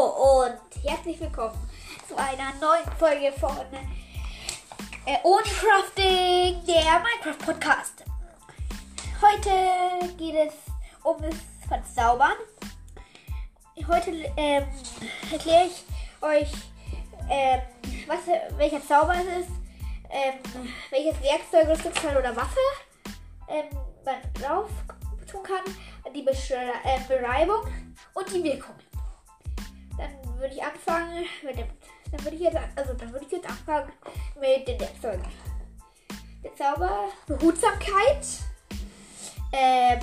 Und herzlich willkommen zu einer neuen Folge von äh, Ohne Crafting, der Minecraft Podcast. Heute geht es um das Verzaubern. Heute ähm, erkläre ich euch, ähm, was, welcher Zauber es ist, ähm, welches Werkzeug, Rüstungsteil oder Waffe ähm, man drauf tun kann, die äh, Beschreibung und die Wirkung. Würde ich anfangen mit dem. Dann würde ich jetzt also dann würde ich jetzt anfangen mit den Werkzeugen. Der Zauber Behutsamkeit. Ähm,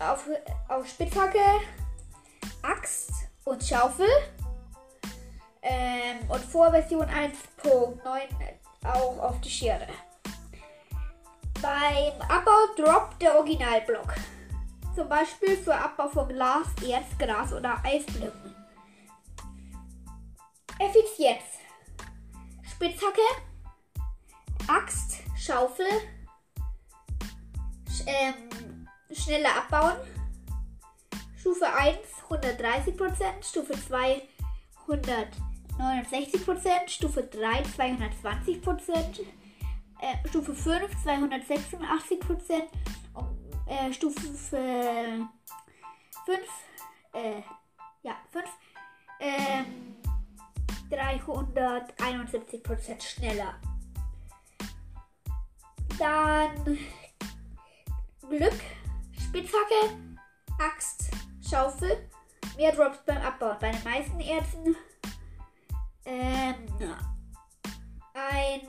auf, auf Spitzhacke, Axt und Schaufel. Ähm, und vor Version 1.9 auch auf die Schere. Beim Abbau droppt der Originalblock. Zum Beispiel für Abbau von Glas, Erz, Gras oder Eisblöcken. Effizienz. Spitzhacke, Axt, Schaufel, sch ähm, schneller abbauen. Stufe 1 130%, Stufe 2 169%, Stufe 3 220%, äh, Stufe 5 286% äh, Stufe 5, äh, ja, 5, ähm, 371% schneller. Dann Glück, Spitzhacke, Axt, Schaufel, mehr Drops beim Abbauen. Bei den meisten Ärzten ähm, eins,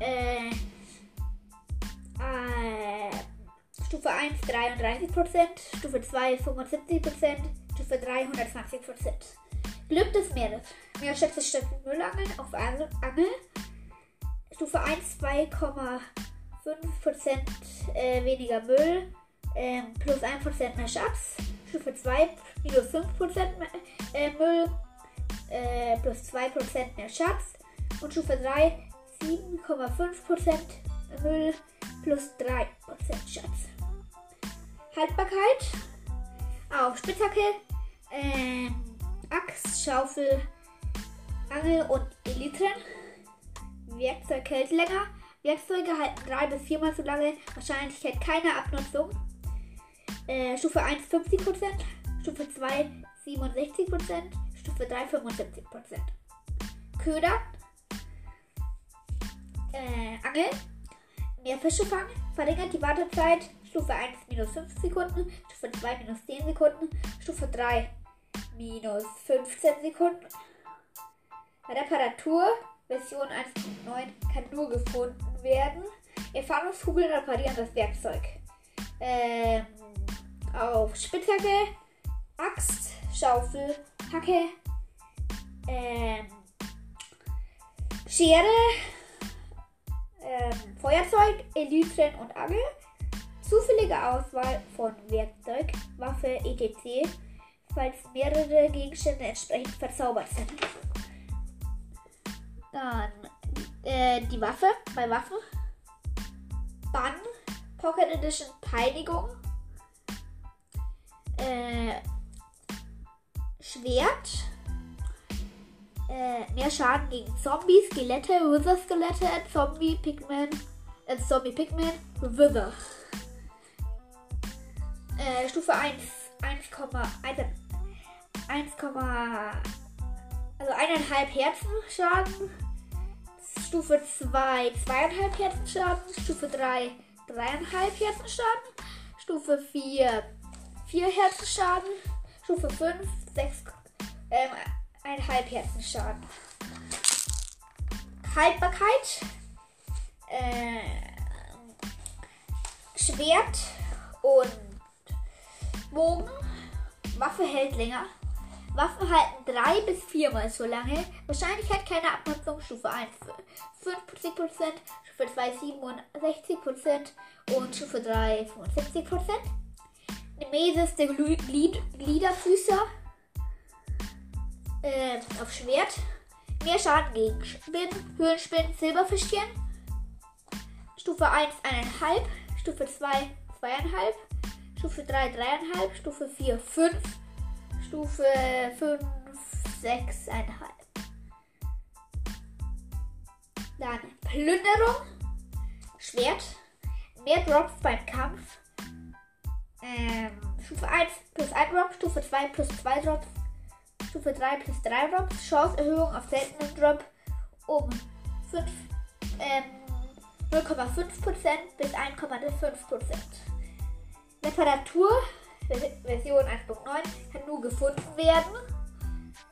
äh, äh, Stufe 1 33%, Stufe 2 75%, Stufe 3 120%. Glück des Meeres. Mehr Schätze statt Müllangeln auf Angel. Stufe 1 2,5% äh, weniger Müll, äh, plus 1% mehr Schatz. Stufe 2 minus 5% mehr, äh, Müll, äh, plus 2% mehr Schatz. Und Stufe 3 7,5% Müll plus 3% Schatz. Haltbarkeit auf Spitzhacke, äh, Axt, Schaufel, Angel und Elytren. Werkzeug hält länger. Werkzeuge halten drei bis viermal so lange. Wahrscheinlichkeit keiner Abnutzung. Äh, Stufe 1 50%, Stufe 2 67%, Stufe 3 75%. Köder, äh, Angel, mehr Fische fangen, verringert die Wartezeit. Stufe 1 minus 5 Sekunden, Stufe 2 minus 10 Sekunden, Stufe 3 minus 15 Sekunden. Reparatur Version 1.9 kann nur gefunden werden. Erfahrungskugeln reparieren das Werkzeug. Ähm, auf Spitzhacke, Axt, Schaufel, Hacke, ähm, Schere, ähm, Feuerzeug, Elytren und Angel. Zufällige Auswahl von Werkzeug, Waffe, etc., falls mehrere Gegenstände entsprechend verzaubert sind. Dann äh, die Waffe, bei Waffen. Bann, Pocket Edition Peinigung. Äh, Schwert. Äh, mehr Schaden gegen Zombies, Skelette, Wither-Skelette, Zombie, Pigman, äh, Zombie, Pigman, Wither. Äh, Stufe 1, 1,1, 1, also 1,5 Herzen Schaden. Stufe 2, 2,5 Herzen Schaden. Stufe 3, 3,5 Herzen Schaden. Stufe 4, 4 Herzen Schaden. Stufe 5, 6, ähm, 1,5 Herzen Schaden. Haltbarkeit. Äh, Schwert und Bogen. Waffe hält länger. Waffen halten 3 bis 4 mal so lange. Wahrscheinlichkeit keine Abnutzung. Stufe 1 50%, Stufe 2 67% und Stufe 3 75%. Nemesis der Glied Gliederfüßer äh, auf Schwert. Mehr Schaden gegen Spinnen, Höhlenspinnen, Silberfischchen. Stufe 1 1,5, Stufe 2 2,5, Stufe 3 3,5, Stufe 4 5, Stufe 5, 6, 1,5. Dann Plünderung, Schwert, mehr Drops beim Kampf. Ähm, Stufe 1 plus 1 Drop, Stufe 2 plus 2 Drops, Stufe 3 plus 3 Drops, Chanceerhöhung auf seltenen Drop um 5, ähm, 0,5% bis 1,5%. Reparatur Version 1.9 kann nur gefunden werden.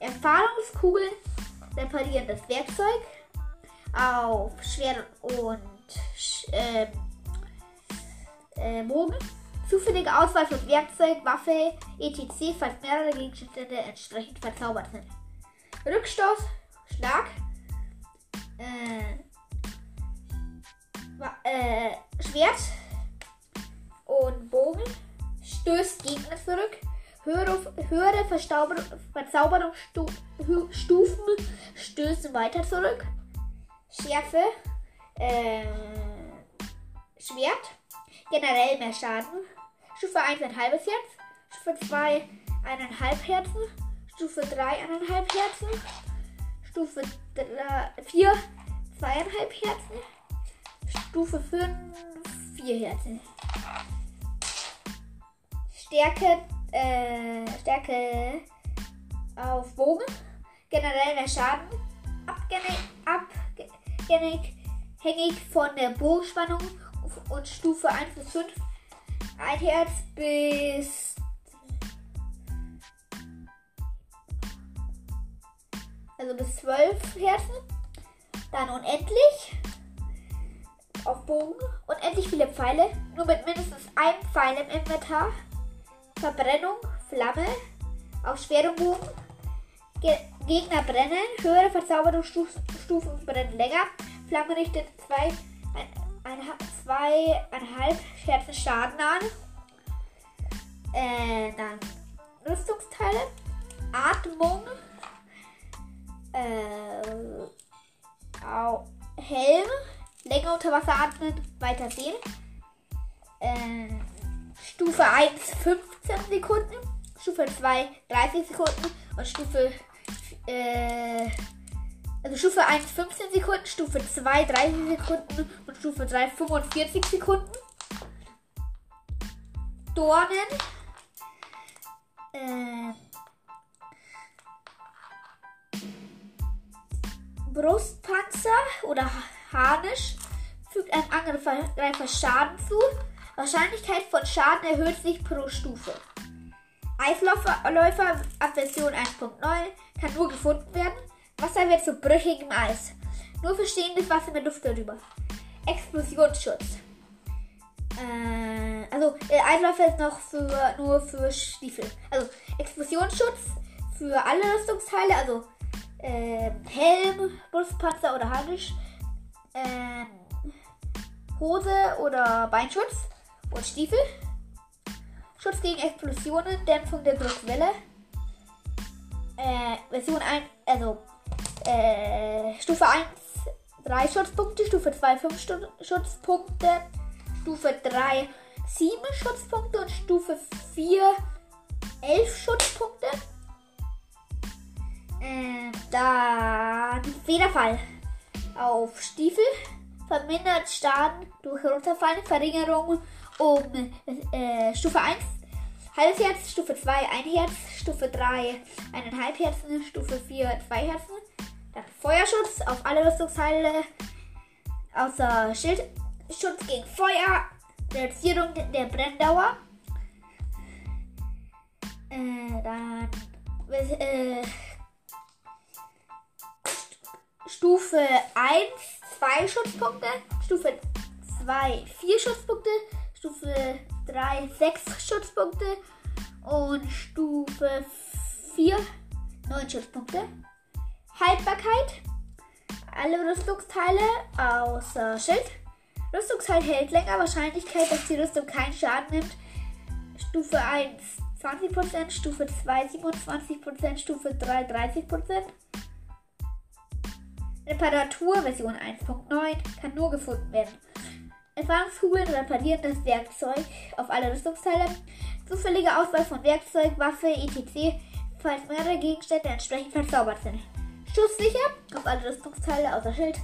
Erfahrungskugeln reparieren das Werkzeug auf Schwert und äh, äh, Bogen. Zufällige Auswahl von Werkzeug, Waffe, etc., falls mehrere Gegenstände entsprechend verzaubert sind. Rückstoß, Schlag, äh, äh, Schwert und Bogen, stößt Gegner zurück, höhere, höhere Verzauberungsstufen stößen weiter zurück, Schärfe, äh, Schwert, generell mehr Schaden, Stufe 1 ein halbes Herz, Stufe 2 eineinhalb Herzen, Stufe 3 eineinhalb Herzen, Stufe 3, 4 zweieinhalb Herzen, Stufe 5 4 Herzen. Stärke, äh, Stärke auf Bogen, generell mehr Schaden, abgängig, hängig von der Bogenspannung und Stufe 1 bis 5 ein Herz bis also bis 12 Herzen. Dann unendlich auf Bogen. Unendlich viele Pfeile. Nur mit mindestens einem Pfeil im Inventar. Verbrennung, Flamme. Auf schwerem Bogen. Ge Gegner brennen. Höhere Verzauberungsstufen brennen länger. Flamme richtet zwei, ein, ein, Herzen Schaden an. Äh, dann Rüstungsteile. Atmung. Äh, au, Helm. Länger unter Wasser atmen, weiter sehen. Äh, Stufe 1 15 Sekunden. Stufe 2 30 Sekunden. Und Stufe äh, also Stufe 1 15 Sekunden, Stufe 2 30 Sekunden und Stufe 3 45 Sekunden. Dornen. Äh, Brustpanzer oder Harnisch fügt einem Angreifer Schaden zu. Wahrscheinlichkeit von Schaden erhöht sich pro Stufe. Eisläufer ab Version 1.9 kann nur gefunden werden. Wasser wird zu brüchigem Eis. Nur für stehendes Wasser mit Luft darüber. Explosionsschutz. Äh, also, äh, Eisläufer ist noch für, nur für Stiefel. Also, Explosionsschutz für alle Rüstungsteile, also äh, Helm, Brustpanzer oder Harnisch, äh, Hose oder Beinschutz und Stiefel. Schutz gegen Explosionen, Dämpfung der Druckwelle. Äh, Version 1, also äh, Stufe 1 3 Schutzpunkte, Stufe 2 5 Schutzpunkte, Stufe 3 7 Schutzpunkte und Stufe 4 11 Schutzpunkte. Äh, dann Federfall auf Stiefel, vermindert Schaden durch Runterfallen, Verringerung um äh, Stufe 1 halbes Herz, Stufe 2 ein Herz, Stufe 3 eineinhalb Herzen, Stufe 4 zwei Herzen. Dann Feuerschutz auf alle Rüstungsteile außer Schildschutz gegen Feuer, Reduzierung der Brenndauer. Äh, dann äh, Stufe 1 2 Schutzpunkte, Stufe 2 4 Schutzpunkte, Stufe 3 6 Schutzpunkte und Stufe 4 9 Schutzpunkte. Haltbarkeit. Alle Rüstungsteile außer Schild. Rüstungsteil hält länger. Wahrscheinlichkeit, dass die Rüstung keinen Schaden nimmt. Stufe 1 20%, Stufe 2 27%, Stufe 3 30%. Reparatur Version 1.9 kann nur gefunden werden. Erfahrungskugeln reparieren das Werkzeug auf alle Rüstungsteile. Zufällige Auswahl von Werkzeug, Waffe, etc. falls mehrere Gegenstände entsprechend verzaubert sind. Schusssicher auf alle Rüstungsteile außer Schild.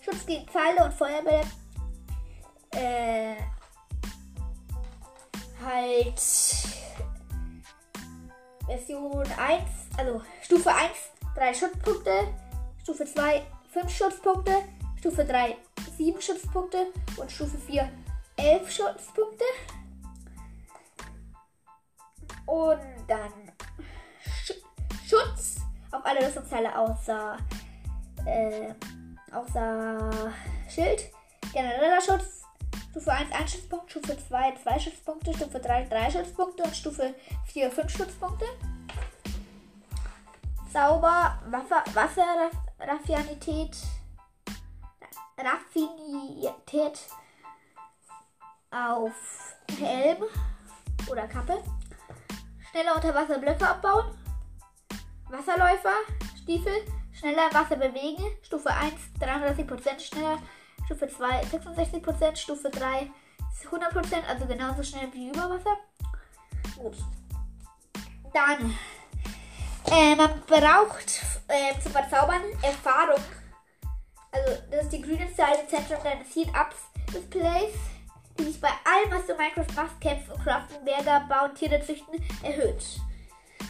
Schutz gegen Pfeile und Feuerbälle. Äh, halt Version 1, also Stufe 1, 3 Schutzpunkte, Stufe 2, 5 Schutzpunkte, Stufe 3, 7 Schutzpunkte und Stufe 4, 11 Schutzpunkte. Und dann Sch Schutz auf alle Rüstungsteile außer, äh, außer Schild. Genereller Schutz. Stufe 1 1 Schutzpunkt, Stufe 2 2 Schutzpunkte, Stufe 3 3 Schutzpunkte und Stufe 4 5 Schutzpunkte. Zauber, Wasser, Wasser Raffinität, Raffinität auf Helm oder Kappe. Schneller unter Wasser Blöcke abbauen. Wasserläufer, Stiefel, schneller Wasser bewegen. Stufe 1 33% schneller. Stufe 2 66%. Stufe 3 100%, also genauso schnell wie über Wasser. Gut. Dann, äh, man braucht äh, zu verzaubern Erfahrung. Also, das ist die grüne Zahl im Zentrum deines Heat-Ups-Displays die sich bei allem, was du Minecraft machst, kämpfen, craften, Berger, bauen, Tiere züchten, erhöht.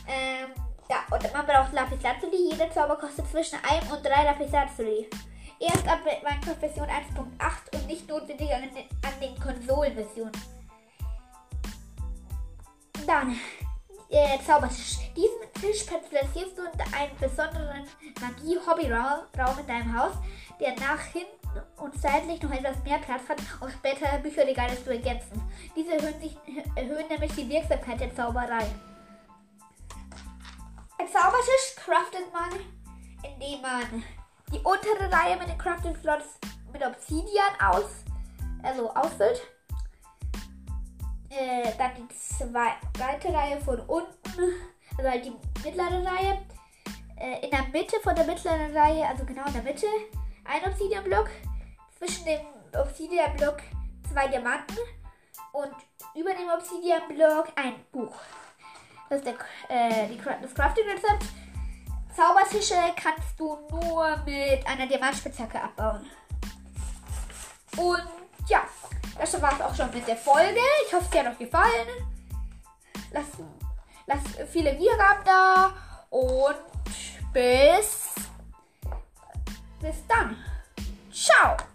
Ähm, ja, und man braucht Lapis Lazuli. Jeder Zauber kostet zwischen 1 und 3 Lapis Lazuli. Erst ab Minecraft Version 1.8 und nicht notwendig an den, an den Konsolenversionen. Dann, äh, Zaubertisch. Diesen Tisch platzierst du in einem besonderen Magie-Hobby-Raum in deinem Haus, der nach hinten und zeitlich noch etwas mehr Platz hat, um später Bücherregale zu ergänzen. Diese erhöhen, sich, erhöhen nämlich die Wirksamkeit der Zauberei. Ein Zaubertisch craftet man, indem man die untere Reihe mit den Crafting Slots mit Obsidian aus, also ausfüllt. Äh, dann die zweite Reihe von unten, also halt die mittlere Reihe. Äh, in der Mitte von der mittleren Reihe, also genau in der Mitte, ein Obsidian-Block. Zwischen dem Obsidian-Block zwei Diamanten. Und über dem Obsidian-Block ein Buch. Das ist der, äh, die, das Crafting-Rezept. Zaubertische kannst du nur mit einer Diamantspitzhacke abbauen. Und ja, das war es auch schon mit der Folge. Ich hoffe, es hat euch gefallen. Lasst, lasst viele Wiedergaben da und bis, bis dann. Ciao!